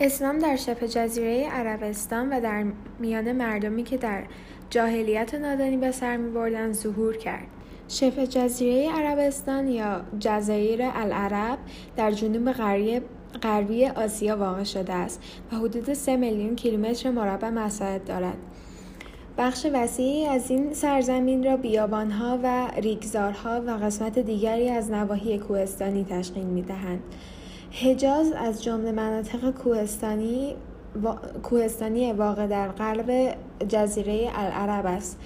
اسلام در شبه جزیره عربستان و در میان مردمی که در جاهلیت و نادانی به سر می بردن ظهور کرد. شبه جزیره عربستان یا جزایر العرب در جنوب غربی آسیا واقع شده است و حدود 3 میلیون کیلومتر مربع مساحت دارد. بخش وسیعی از این سرزمین را بیابانها و ریگزارها و قسمت دیگری از نواحی کوهستانی تشکیل می‌دهند. حجاز از جمله مناطق کوهستانی کوهستانی واقع در غرب جزیره العرب است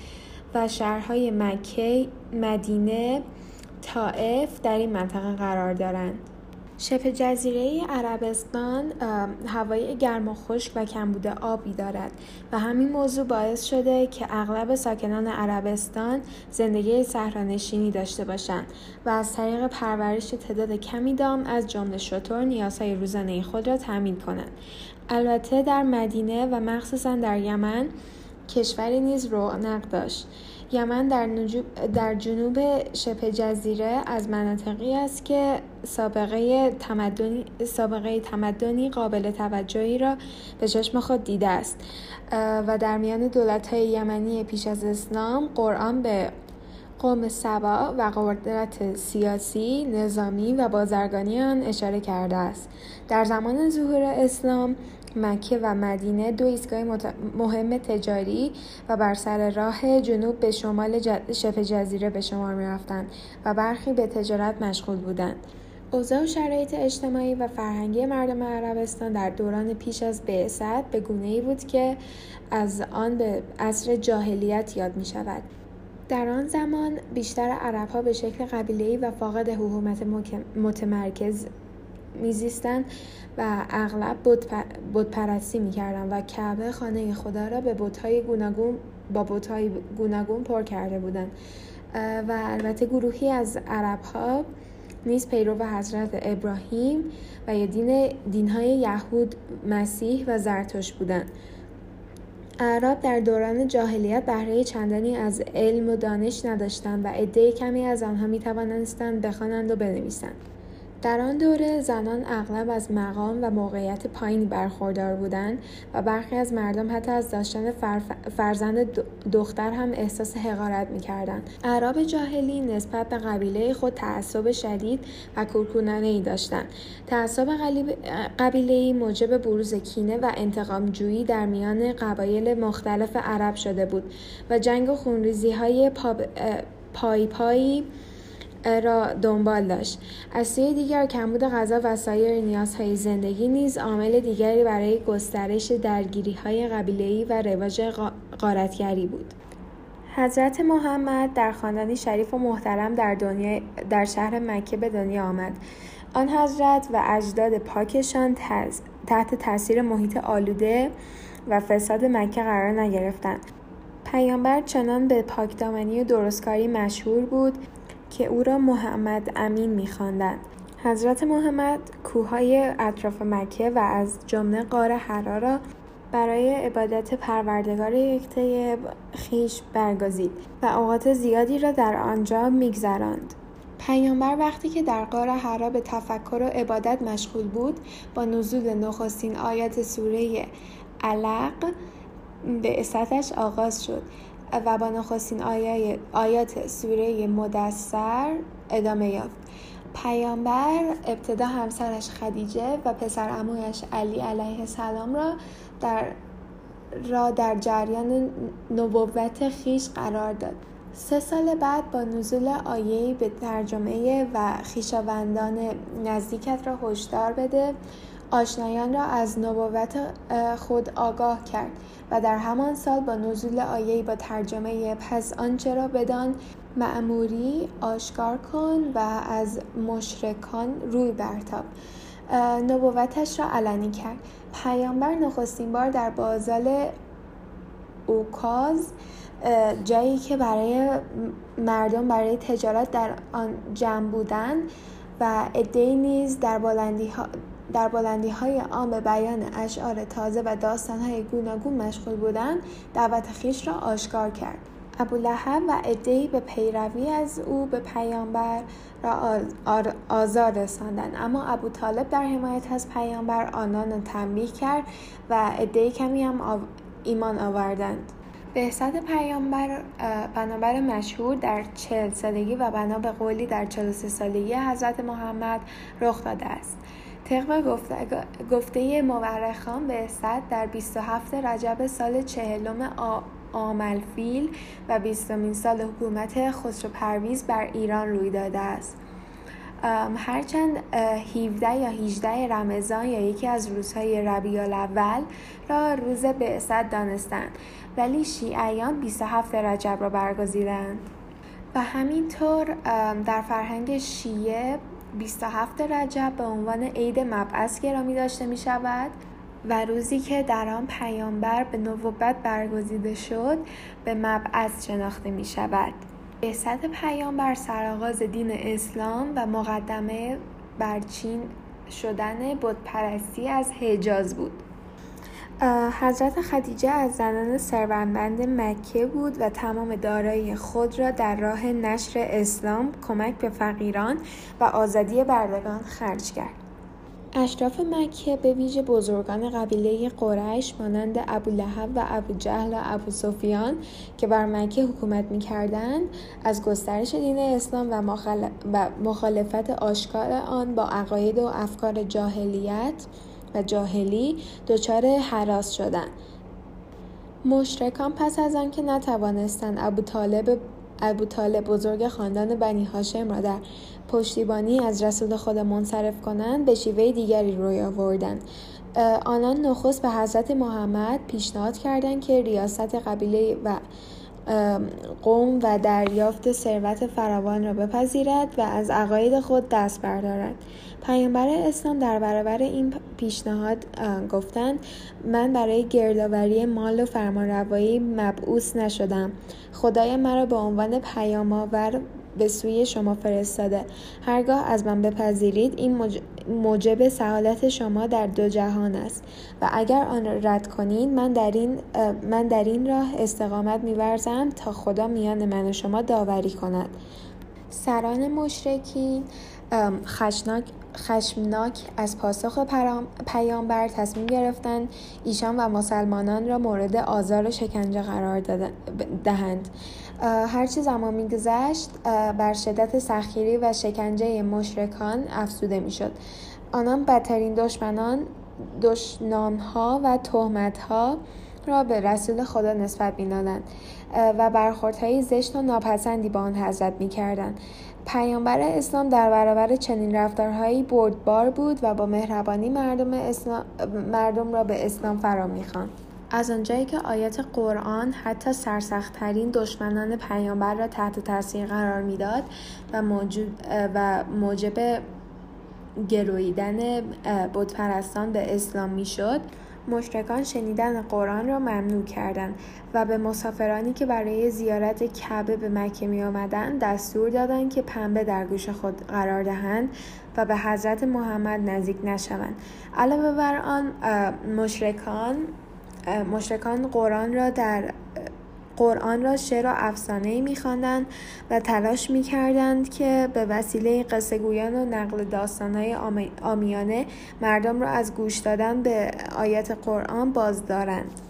و شهرهای مکه، مدینه، طائف در این منطقه قرار دارند. شبه جزیره عربستان هوای گرم و خشک و کمبود آبی دارد و همین موضوع باعث شده که اغلب ساکنان عربستان زندگی صحرانشینی داشته باشند و از طریق پرورش تعداد کمی دام از جمله شطور نیازهای روزانه خود را تامین کنند. البته در مدینه و مخصوصا در یمن کشوری نیز رونق داشت. یمن در, در جنوب شبه جزیره از مناطقی است که سابقه تمدنی, سابقه تمدنی قابل توجهی را به چشم خود دیده است و در میان دولت های یمنی پیش از اسلام قرآن به قوم سبا و قدرت سیاسی، نظامی و بازرگانی آن اشاره کرده است. در زمان ظهور اسلام مکه و مدینه دو ایستگاه مهم تجاری و بر سر راه جنوب به شمال شبه جزیره به شمار می رفتند و برخی به تجارت مشغول بودند. اوضاع و شرایط اجتماعی و فرهنگی مردم عربستان در دوران پیش از بعثت به گونه ای بود که از آن به عصر جاهلیت یاد می شود. در آن زمان بیشتر عربها به شکل قبیله‌ای و فاقد حکومت متمرکز میزیستند و اغلب بتپرستی می‌کردند و کعبه خانه خدا را به بتهای گوناگون با بتهای گوناگون پر کرده بودند. و البته گروهی از عرب ها نیز پیرو حضرت ابراهیم و یا دین دینهای یهود مسیح و زرتشت بودند. اعراب در دوران جاهلیت بهره چندانی از علم و دانش نداشتند و عده کمی از آنها می توانستند بخوانند و بنویسند. در آن دوره زنان اغلب از مقام و موقعیت پایینی برخوردار بودند و برخی از مردم حتی از داشتن فرزند دختر هم احساس حقارت می‌کردند. اعراب جاهلی نسبت به قبیله خود تعصب شدید و ای داشتند. تعصب ای موجب بروز کینه و انتقامجویی در میان قبایل مختلف عرب شده بود و جنگ و خونریزی های پای پایی را دنبال داشت. از سوی دیگر کمبود غذا و سایر نیازهای زندگی نیز عامل دیگری برای گسترش درگیری های قبیله‌ای و رواج قارتگری بود. حضرت محمد در خاندانی شریف و محترم در, دنیا در شهر مکه به دنیا آمد. آن حضرت و اجداد پاکشان تحت تاثیر محیط آلوده و فساد مکه قرار نگرفتند. پیامبر چنان به پاکدامنی و درستکاری مشهور بود که او را محمد امین می‌خواندند. حضرت محمد کوههای اطراف مکه و از جمله غار حرا را برای عبادت پروردگار یکته خیش برگزید و اوقات زیادی را در آنجا میگذراند پیامبر وقتی که در غار حرا به تفکر و عبادت مشغول بود با نزول نخستین آیات سوره علق به استش آغاز شد و با نخستین آیات سوره مدثر ادامه یافت. پیامبر ابتدا همسرش خدیجه و پسر امویش علی علیه السلام را در را در جریان نبوت خیش قرار داد. سه سال بعد با نزول آیه به ترجمه و خیشاوندان نزدیکت را هشدار بده آشنایان را از نبوت خود آگاه کرد و در همان سال با نزول آیه با ترجمه پس آنچه را بدان معموری آشکار کن و از مشرکان روی برتاب. نبوتش را علنی کرد. پیامبر نخستین بار در بازال اوکاز جایی که برای مردم برای تجارت در آن جمع بودند و ادهی نیز در بلندی در بلندی های عام به بیان اشعار تازه و داستان های گوناگون مشغول بودند دعوت خیش را آشکار کرد. ابولهب و عدهای به پیروی از او به پیامبر را آزار رساندند. اما ابو طالب در حمایت از پیامبر آنان را تنبیه کرد و عدهای کمی هم ایمان آوردند. بعثت پیامبر بنابر مشهور در چهل سالگی و بنا به قولی در چهل سالگی حضرت محمد رخ داده است. طبق گفته, مورخان به در 27 رجب سال چهلم آملفیل و بیستمین سال حکومت خسرو پرویز بر ایران روی داده است. هرچند 17 یا 18 رمضان یا یکی از روزهای ربیع الاول را روز بعثت دانستند ولی شیعیان 27 رجب را برگزیدند. و همینطور در فرهنگ شیعه 27 رجب به عنوان عید مبعث گرامی داشته می شود و روزی که در آن پیامبر به نوبت برگزیده شد به مبعث شناخته می شود بعثت پیامبر سرآغاز دین اسلام و مقدمه بر چین شدن بتپرستی از حجاز بود. حضرت خدیجه از زنان ثروتمند مکه بود و تمام دارایی خود را در راه نشر اسلام کمک به فقیران و آزادی بردگان خرج کرد. اشراف مکه به ویژه بزرگان قبیله قریش مانند ابولهب و ابو جهل و ابو سفیان که بر مکه حکومت می‌کردند از گسترش دین اسلام و مخالفت آشکار آن با عقاید و افکار جاهلیت و جاهلی دچار حراس شدند مشرکان پس از آنکه نتوانستند ابو طالب ابو طالب بزرگ خاندان بنی هاشم را در پشتیبانی از رسول خود منصرف کنند به شیوه دیگری روی آوردند. آنان نخست به حضرت محمد پیشنهاد کردند که ریاست قبیله و قوم و دریافت ثروت فراوان را بپذیرد و از عقاید خود دست بردارد. پیامبر اسلام در برابر این پیشنهاد گفتند من برای گردآوری مال و فرمانروایی مبعوث نشدم. خدای مرا به عنوان پیامآور به سوی شما فرستاده. هرگاه از من بپذیرید این موجب سعادت شما در دو جهان است و اگر آن را رد کنید من در این, من در این راه استقامت میورزم تا خدا میان من و شما داوری کند. سران مشرکین خشناک خشمناک از پاسخ پیامبر تصمیم گرفتند ایشان و مسلمانان را مورد آزار و شکنجه قرار دهند. هرچی زمان میگذشت بر شدت سخیری و شکنجه مشرکان افزوده می‌شد. آنان بدترین دشمنان دشنامها و تهمتها را به رسول خدا نسبت می‌دادند و برخوردهای زشت و ناپسندی با آن حضرت می‌کردند. پیامبر اسلام در برابر چنین رفتارهایی بردبار بود و با مهربانی مردم, اسلام، مردم را به اسلام فرا می‌خواند. از آنجایی که آیات قرآن حتی سرسختترین دشمنان پیامبر را تحت تاثیر قرار می‌داد و, و موجب گرویدن بتپرستان به اسلام می‌شد مشرکان شنیدن قرآن را ممنوع کردند و به مسافرانی که برای زیارت کعبه به مکه می آمدند دستور دادند که پنبه در گوش خود قرار دهند و به حضرت محمد نزدیک نشوند. علاوه بر آن مشرکان مشرکان قرآن را در قرآن را شعر و افسانه میخواندند و تلاش می‌کردند که به وسیله قصه گویان و نقل داستانهای آمیانه مردم را از گوش دادن به آیت قرآن باز دارند.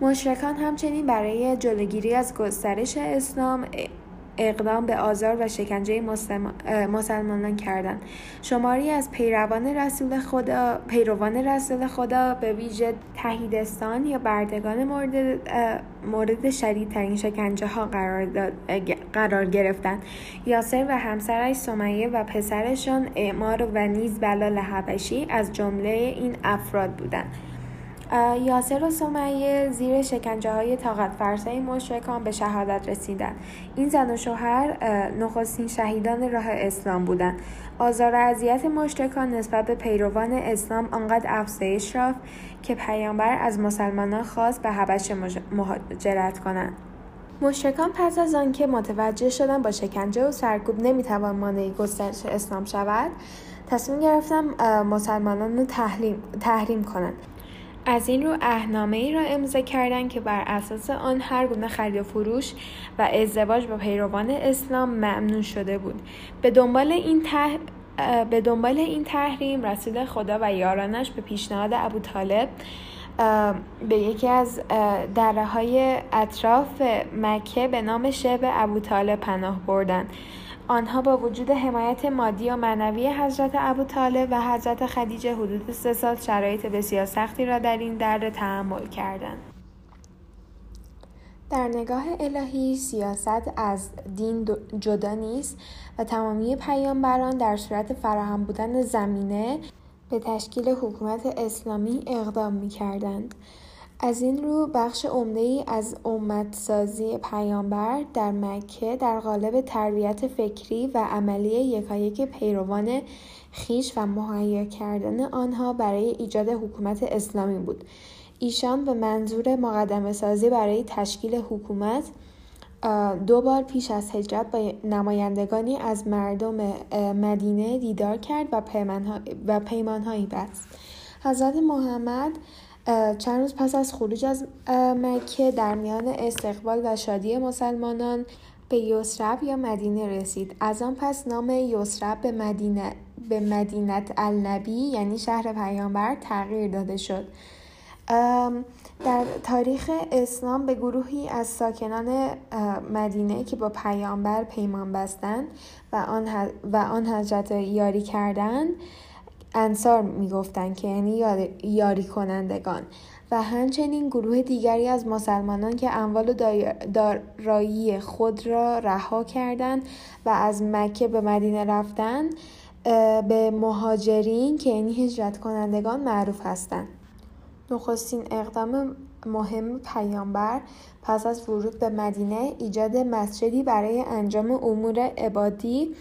مشرکان همچنین برای جلوگیری از گسترش اسلام اقدام به آزار و شکنجه مسلمانان کردند شماری از پیروان رسول خدا پیروان رسول خدا به ویژه تهیدستان یا بردگان مورد مورد شدیدترین شکنجه ها قرار, قرار گرفتند یاسر و همسرش سمیه و پسرشان اعمار و نیز بلال حبشی از جمله این افراد بودند. یاسر و سمیه زیر شکنجه های طاقت فرسای مشرکان به شهادت رسیدند این زن و شوهر نخستین شهیدان راه اسلام بودند آزار و اذیت مشرکان نسبت به پیروان اسلام آنقدر افزایش یافت که پیامبر از مسلمانان خواست به حبش مهاجرت کنند. مشرکان پس از آنکه متوجه شدن با شکنجه و سرکوب نمی‌توان مانعی گسترش اسلام شود تصمیم گرفتن مسلمانان رو تحریم, تحریم کنند. از این رو اهنامه ای را امضا کردند که بر اساس آن هر گونه خرید و فروش و ازدواج با پیروان اسلام ممنوع شده بود. به دنبال این ته... به دنبال این تحریم رسول خدا و یارانش به پیشنهاد ابو طالب به یکی از دره های اطراف مکه به نام شب ابو طالب پناه بردند. آنها با وجود حمایت مادی و معنوی حضرت ابو طالب و حضرت خدیجه حدود سه سال شرایط بسیار سختی را در این در تحمل کردند. در نگاه الهی سیاست از دین جدا نیست و تمامی پیامبران در صورت فراهم بودن زمینه به تشکیل حکومت اسلامی اقدام می کردند. از این رو بخش عمده ای از امتسازی پیامبر در مکه در قالب تربیت فکری و عملی یکایک پیروان خیش و مهیا کردن آنها برای ایجاد حکومت اسلامی بود. ایشان به منظور مقدمه سازی برای تشکیل حکومت دو بار پیش از هجرت با نمایندگانی از مردم مدینه دیدار کرد و پیمانهایی بست. حضرت محمد چند روز پس از خروج از مکه در میان استقبال و شادی مسلمانان به یسرب یا مدینه رسید. از آن پس نام یسرب به مدینه به مدینت النبی یعنی شهر پیامبر تغییر داده شد. در تاریخ اسلام به گروهی از ساکنان مدینه که با پیامبر پیمان بستند و آن, و آن حضرت یاری کردند انصار می‌گفتند که یعنی یاری کنندگان و همچنین گروه دیگری از مسلمانان که اموال و دارایی خود را رها کردند و از مکه به مدینه رفتند به مهاجرین که یعنی هجرت کنندگان معروف هستند. نخستین اقدام مهم پیامبر پس از ورود به مدینه ایجاد مسجدی برای انجام امور عبادی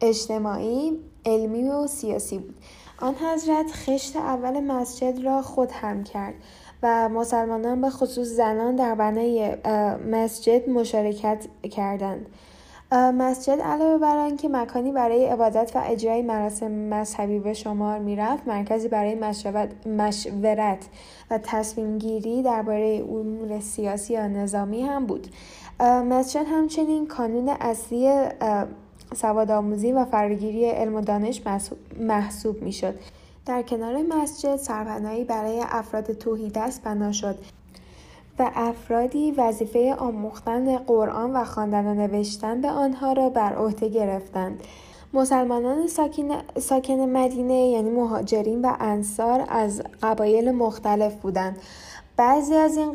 اجتماعی علمی و سیاسی بود. آن حضرت خشت اول مسجد را خود هم کرد و مسلمانان به خصوص زنان در بنای مسجد مشارکت کردند. مسجد علاوه بر آنکه مکانی برای عبادت و اجرای مراسم مذهبی به شمار می‌رفت مرکزی برای مشورت و تصمیم گیری درباره امور سیاسی یا نظامی هم بود. مسجد همچنین کانون اصلی سوادآموزی و فراگیری علم و دانش محسوب می‌شد. در کنار مسجد سرپناهی برای افراد توحیدست بنا شد و افرادی وظیفه آموختن قرآن و خواندن و نوشتن به آنها را بر عهده گرفتند. مسلمانان ساکن, ساکن مدینه یعنی مهاجرین و انصار از قبایل مختلف بودند. بعضی از این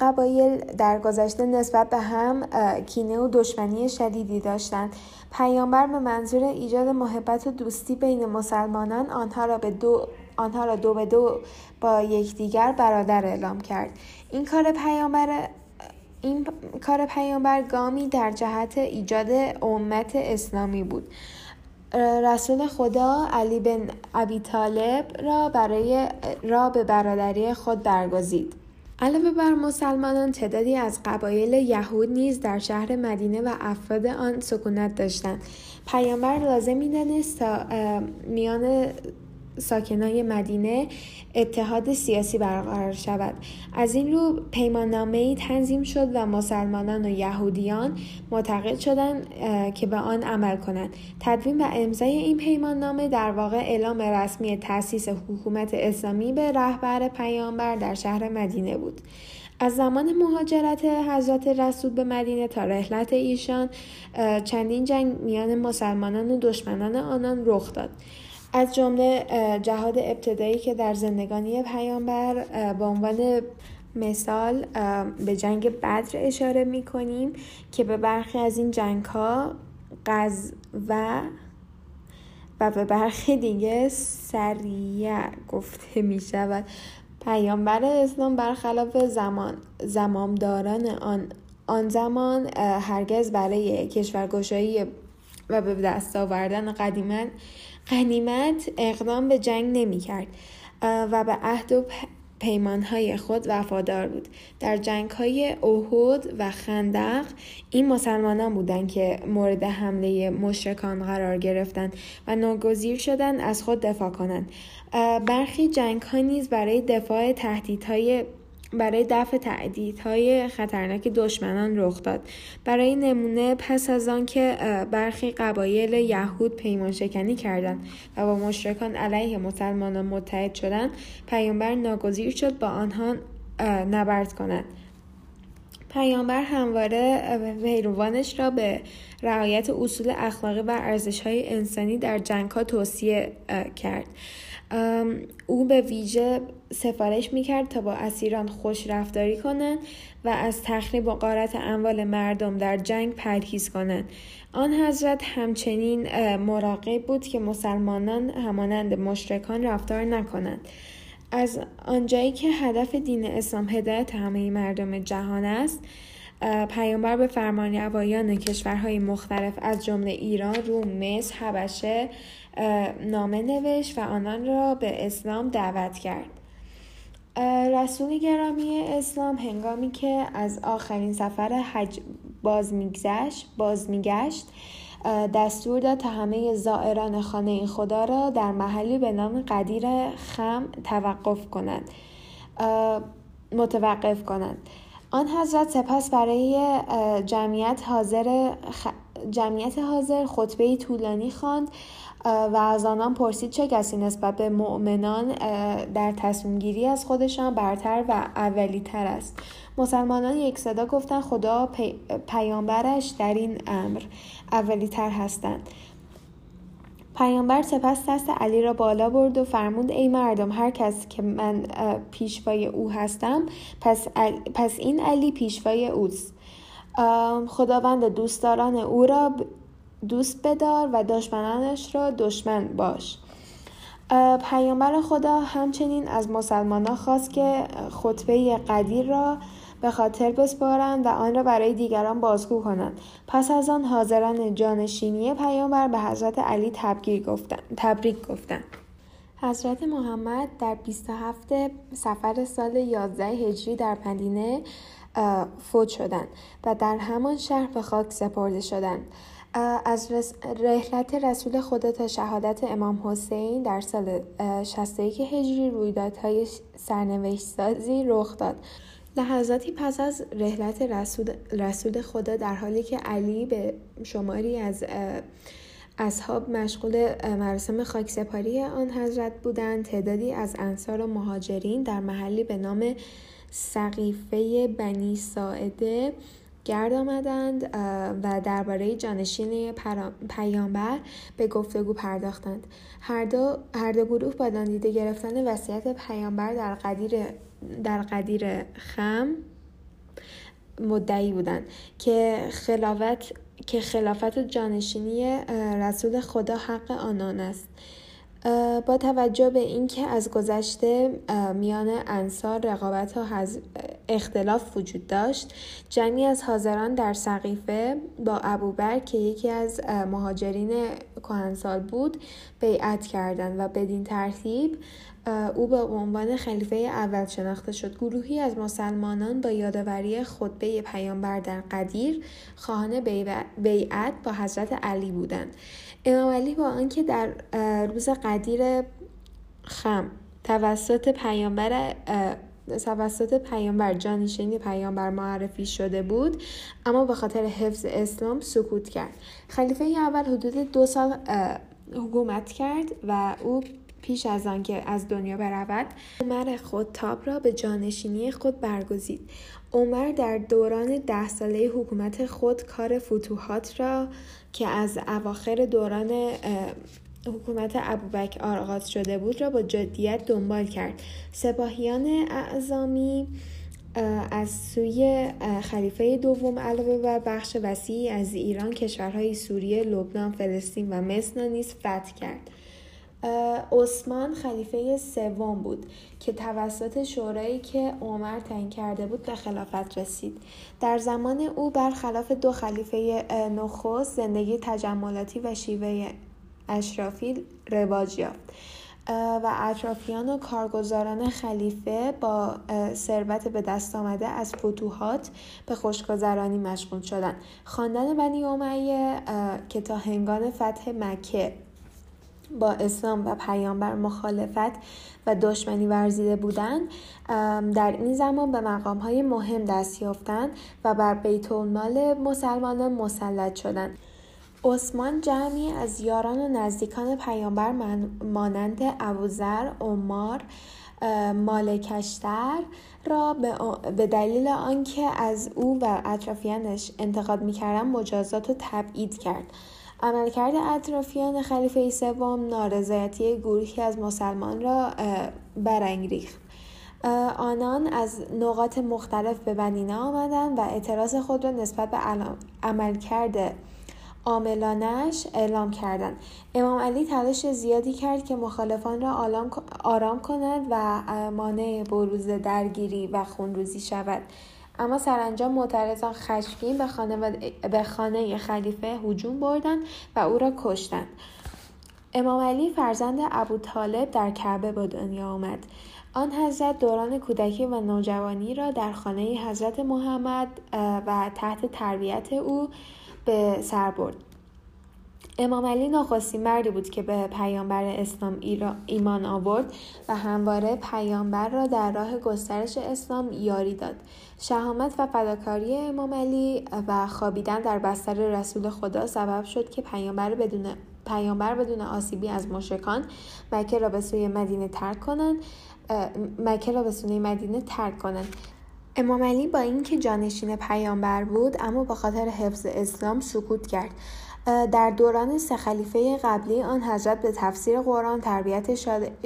قبایل در گذشته نسبت به هم کینه و دشمنی شدیدی داشتند. پیامبر به منظور ایجاد محبت و دوستی بین مسلمانان آنها را به دو آنها را دو به دو با یکدیگر برادر اعلام کرد. این کار پیامبر این کار پیامبر گامی در جهت ایجاد امت اسلامی بود. رسول خدا علی بن ابی طالب را برای را به برادری خود برگزید. علاوه بر مسلمانان تعدادی از قبایل یهود نیز در شهر مدینه و افراد آن سکونت داشتند. پیامبر لازم می‌دانست تا میان ساکنای مدینه اتحاد سیاسی برقرار شود. از این رو پیماننامه تنظیم شد و مسلمانان و یهودیان معتقد شدند که به آن عمل کنند. تدوین و امضای این پیماننامه در واقع اعلام رسمی تأسیس حکومت اسلامی به رهبر پیامبر در شهر مدینه بود. از زمان مهاجرت حضرت رسول به مدینه تا رحلت ایشان چندین جنگ میان مسلمانان و دشمنان آنان رخ داد. از جمله جهاد ابتدایی که در زندگانی پیامبر به عنوان مثال به جنگ بدر اشاره می کنیم که به برخی از این جنگ ها قز و و به برخی دیگه سریع گفته می شود پیامبر اسلام برخلاف زمان زمامداران آن آن زمان هرگز برای کشورگشایی و به دست آوردن قدیمت غنیمت اقدام به جنگ نمی کرد و به عهد و پیمانهای خود وفادار بود. در جنگ های اوهود و خندق این مسلمانان بودند که مورد حمله مشرکان قرار گرفتند و ناگزیر شدند از خود دفاع کنند. برخی جنگ ها نیز برای دفاع تهدیدهای برای دفع تعدیدهای خطرناک دشمنان رخ داد. برای نمونه پس از آنکه برخی قبایل یهود پیمان شکنی کردند و با مشرکان علیه مسلمانان متحد شدند پیامبر ناگزیر شد با آنها نبرد کند. پیامبر همواره پیروانش را به رعایت اصول اخلاقی و ارزشهای انسانی در جنگ ها توصیه کرد. او به ویژه سفارش می‌کرد تا با اسیران خوش رفتاری کنند و از تخریب و قارت اموال مردم در جنگ پرهیز کنند. آن حضرت همچنین مراقب بود که مسلمانان همانند مشرکان رفتار نکنند. از آنجایی که هدف دین اسلام هدایت همه مردم جهان است پیامبر به فرمانروایان کشورهای مختلف از جمله ایران، روم، مصر، حبشه نامه نوشت و آنان را به اسلام دعوت کرد. رسول گرامی اسلام هنگامی که از آخرین سفر حج باز میگذشت باز میگشت دستور داد تا همه زائران خانه خدا را در محلی به نام قدیر خم توقف کنند متوقف کنند آن حضرت سپس برای جمعیت حاضر جمعیت حاضر خطبه طولانی خواند و از آنان پرسید چه کسی نسبت به مؤمنان در تصمیم گیری از خودشان برتر و اولی تر است. مسلمانان یک صدا گفتند خدا پیامبرش در این امر اولی تر هستند. پیامبر سپس دست علی را بالا برد و فرمود ای مردم هر کس که من پیشوای او هستم پس, پس این علی پیشوای اوست. خداوند دوستداران او را دوست بدار و دشمنانش را دشمن باش. پیامبر خدا همچنین از مسلمانان خواست که خطبه قدیر را به خاطر بسپارند و آن را برای دیگران بازگو کنند. پس از آن حاضران جانشینی پیامبر به حضرت علی تبریک گفتند. حضرت محمد در 27 سفر سال 11 هجری در مدینه فوت شدند و در همان شهر به خاک سپرده شدند. از رحلت رسول خدا تا شهادت امام حسین در سال 61 هجری رویدادهای سرنوشت سازی رخ داد. لحظاتی پس از رحلت رسول, رسول خدا در حالی که علی به شماری از اصحاب مشغول مراسم خاکسپاری آن حضرت بودند تعدادی از انصار و مهاجرین در محلی به نام سقیفه بنی ساعده گرد آمدند و درباره جانشین پیامبر به گفتگو پرداختند. هر دو, هر دو گروه با داندیده گرفتن وصیت پیامبر در قدیر, در قدیر خم مدعی بودند که خلافت که خلافت جانشینی رسول خدا حق آنان است. با توجه به اینکه از گذشته میان انصار رقابت و اختلاف وجود داشت جمعی از حاضران در سقیفه با ابوبکر که یکی از مهاجرین کهنسال بود بیعت کردند و بدین ترتیب او به عنوان خلیفه اول شناخته شد. گروهی از مسلمانان با یادآوری خطبه پیامبر در قدیر خواهان بیعت با حضرت علی بودند. امام علی با آنکه در روز قدیر خم توسط پیامبر توسط پیامبر جانشین پیامبر معرفی شده بود اما به خاطر حفظ اسلام سکوت کرد. خلیفه اول حدود دو سال حکومت کرد و او پیش از آنکه از دنیا برود عمر خودتاب را به جانشینی خود برگزید. عمر در دوران ده ساله حکومت خود کار فتوحات را که از اواخر دوران حکومت ابوبکر آغاز شده بود را با جدیت دنبال کرد سپاهیان اعظامی از سوی خلیفه دوم علاوه بر بخش وسیعی از ایران کشورهای سوریه، لبنان، فلسطین و مصر نیز فتح کرد. عثمان خلیفه سوم بود که توسط شورایی که عمر تعیین کرده بود به خلافت رسید. در زمان او برخلاف دو خلیفه نخست زندگی تجملاتی و شیوه اشرافی رواج یافت. و اطرافیان و کارگزاران خلیفه با ثروت به دست آمده از فتوحات به خوشگذرانی مشغول شدند. خواندن بنی امیه که تا هنگام فتح مکه با اسلام و پیامبر مخالفت و دشمنی ورزیده بودند در این زمان به مقام های مهم دست یافتند و بر بیت المال مسلمانان مسلط شدند. عثمان جمعی از یاران و نزدیکان پیامبر مانند ابوذر عمار مالکشتر را به دلیل آنکه از او و اطرافیانش انتقاد می‌کردن مجازات و تبعید کرد. عملکرد اطرافیان خلیفه سوم نارضایتی گروهی از مسلمان را برانگیخت. آنان از نقاط مختلف به بنینه آمدند و اعتراض خود را نسبت به عملکرد عاملانش اعلام کردند. امام علی تلاش زیادی کرد که مخالفان را آرام کند و مانع بروز درگیری و خونروزی شود. اما سرانجام معترضان خشمگین به خانه, به خانه خلیفه هجوم بردند و او را کشتند. امام علی فرزند ابو طالب در کعبه به دنیا آمد. آن حضرت دوران کودکی و نوجوانی را در خانه حضرت محمد و تحت تربیت او به سر برد. امام علی نخستین مردی بود که به پیامبر اسلام ایمان آورد و همواره پیامبر را در راه گسترش اسلام یاری داد. شهامت و فداکاری امام علی و خوابیدن در بستر رسول خدا سبب شد که پیامبر بدون پیامبر بدون آسیبی از مشرکان مکه را به سوی مدینه ترک کنند مکه را به سوی مدینه ترک کنند. امام علی با اینکه جانشین پیامبر بود اما به خاطر حفظ اسلام سکوت کرد. در دوران سه خلیفه قبلی آن حضرت به تفسیر قرآن تربیت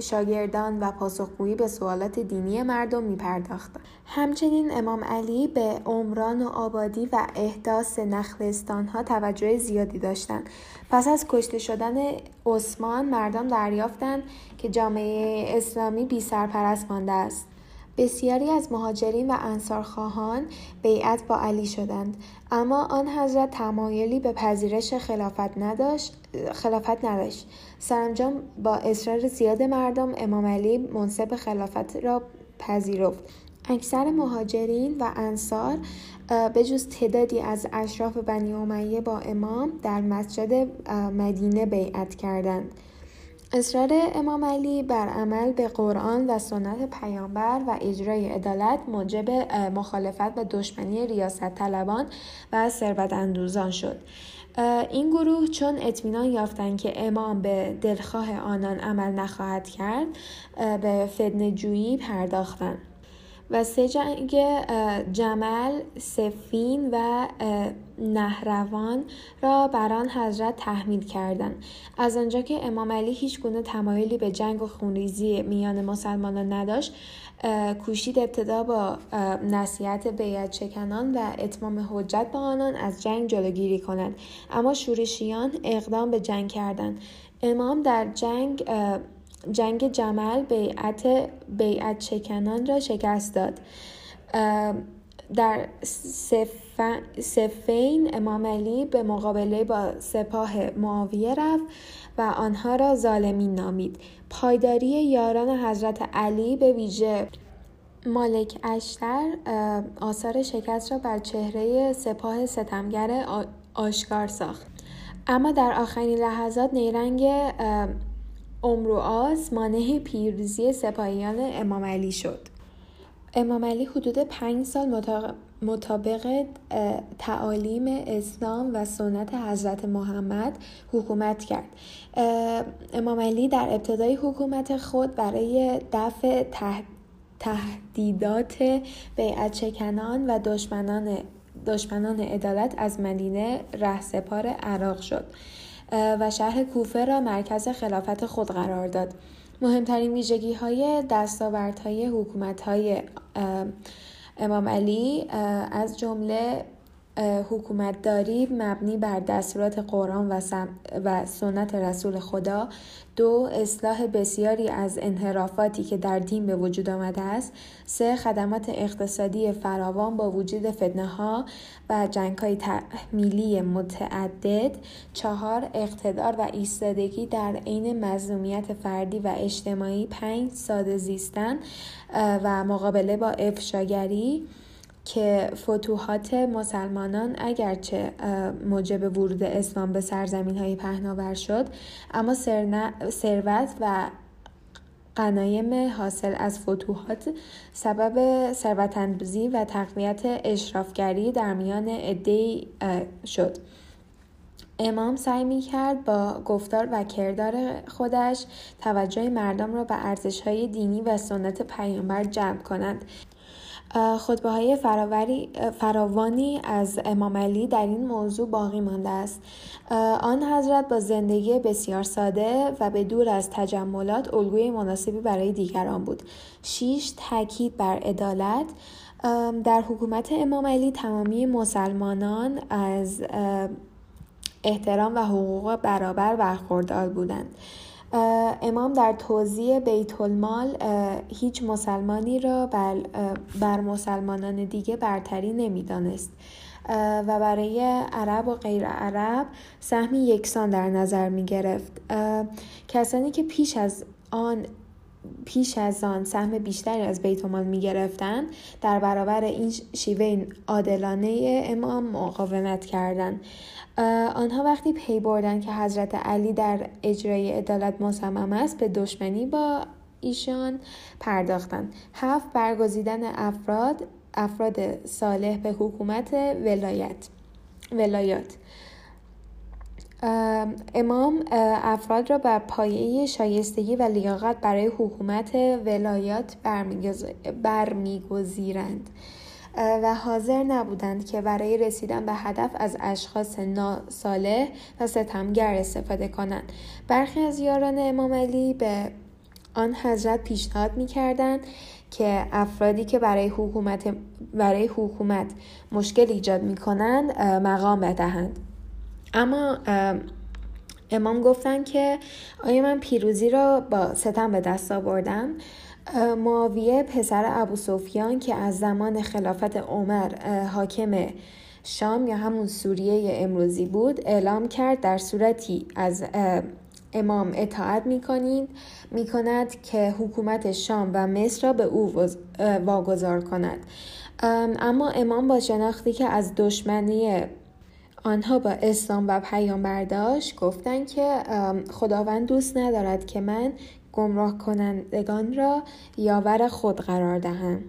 شاگردان و پاسخگویی به سوالات دینی مردم می پرداخت. همچنین امام علی به عمران و آبادی و احداث نخلستان ها توجه زیادی داشتند. پس از کشته شدن عثمان مردم دریافتند که جامعه اسلامی بی سرپرست مانده است. بسیاری از مهاجرین و انصارخواهان بیعت با علی شدند اما آن حضرت تمایلی به پذیرش خلافت نداشت خلافت نداشت. سرانجام با اصرار زیاد مردم امام علی منصب خلافت را پذیرفت. اکثر مهاجرین و انصار به جز تعدادی از اشراف بنی امیه با امام در مسجد مدینه بیعت کردند. اصرار امام علی بر عمل به قرآن و سنت پیامبر و اجرای عدالت موجب مخالفت و دشمنی ریاست طلبان و ثروت اندوزان شد این گروه چون اطمینان یافتند که امام به دلخواه آنان عمل نخواهد کرد به فتنجویی پرداختند. و سه جنگ جمل، سفین و نهروان را بر آن حضرت تحمیل کردند. از آنجا که امام علی هیچ گونه تمایلی به جنگ و خونریزی میان مسلمانان نداشت کوشید ابتدا با نصیحت بیعت چکنان و اتمام حجت با آنان از جنگ جلوگیری کنند. اما شورشیان اقدام به جنگ کردند. امام در جنگ جنگ جمل بیعت, بیعت چکنان را شکست داد. در سفین امام علی به مقابله با سپاه معاویه رفت و آنها را ظالمین نامید. پایداری یاران حضرت علی به ویژه مالک اشتر آثار شکست را بر چهره سپاه ستمگر آشکار ساخت. اما در آخرین لحظات نیرنگ امروآس مانع پیروزی سپاهیان امام علی شد. امام علی حدود پنج سال مطابق تعالیم اسلام و سنت حضرت محمد حکومت کرد. امام علی در ابتدای حکومت خود برای دفع تهدیدات بیعت چکنان و دشمنان دشمنان عدالت از مدینه رهسپار عراق شد. و شهر کوفه را مرکز خلافت خود قرار داد. مهمترین ویژگی های های حکومت های امام علی از جمله حکومتداری مبنی بر دستورات قرآن و, و سنت رسول خدا دو اصلاح بسیاری از انحرافاتی که در دین به وجود آمده است. سه خدمات اقتصادی فراوان با وجود فتنه ها و جنگ های تحمیلی متعدد. چهار اقتدار و ایستادگی در عین مظلومیت فردی و اجتماعی. پنج ساده زیستن و مقابله با افشاگری. که فتوحات مسلمانان اگرچه موجب ورود اسلام به سرزمین های پهناور شد اما ثروت و قنایم حاصل از فتوحات سبب ثروتاندوزی و تقویت اشرافگری در میان عدهای شد. امام سعی می کرد با گفتار و کردار خودش توجه مردم را به ارزش های دینی و سنت پیامبر جمع کنند خطبه های فراوانی از امام علی در این موضوع باقی مانده است. آن حضرت با زندگی بسیار ساده و به دور از تجملات الگوی مناسبی برای دیگران بود. شیش تاکید بر عدالت. در حکومت امام علی تمامی مسلمانان از احترام و حقوق برابر برخوردار بودند. امام در توضیح بیت المال هیچ مسلمانی را بر, مسلمانان دیگه برتری نمی‌دانست. و برای عرب و غیر عرب سهمی یکسان در نظر می گرفت کسانی که پیش از آن پیش از آن سهم بیشتری از بیت المال می گرفتن در برابر این شیوه عادلانه امام مقاومت کردند. آنها وقتی پی بردن که حضرت علی در اجرای عدالت مصمم است به دشمنی با ایشان پرداختند. هفت برگزیدن افراد افراد صالح به حکومت ولایت ولایات. امام افراد را بر پایه شایستگی و لیاقت برای حکومت ولایات برمیگزیرند. و حاضر نبودند که برای رسیدن به هدف از اشخاص ناساله و ستمگر استفاده کنند. برخی از یاران امام علی به آن حضرت پیشنهاد می کردند که افرادی که برای حکومت, برای حکومت مشکل ایجاد می کنند مقام بدهند. اما امام گفتند که آیا من پیروزی را با ستم به دست آوردم؟ معاویه پسر ابو سفیان که از زمان خلافت عمر حاکم شام یا همون سوریه امروزی بود اعلام کرد در صورتی از امام اطاعت می می کند که حکومت شام و مصر را به او واگذار کند. اما امام با شناختی که از دشمنی آنها با اسلام و پیامبر داشت گفتند که خداوند دوست ندارد که من گمراه کنندگان را یاور خود قرار دهند.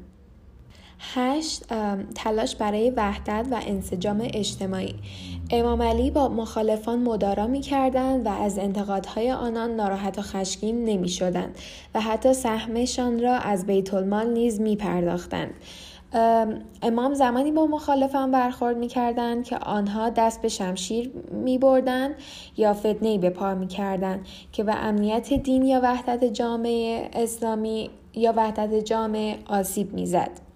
هشت تلاش برای وحدت و انسجام اجتماعی امام علی با مخالفان مدارا می کردند و از انتقادهای آنان ناراحت و خشکین نمی شدند و حتی سهمشان را از بیت المال نیز می پرداختند. امام زمانی با مخالفان برخورد می کردن که آنها دست به شمشیر می بردن یا فتنه به پا می کردن که به امنیت دین یا وحدت جامعه اسلامی یا وحدت جامعه آسیب می زد.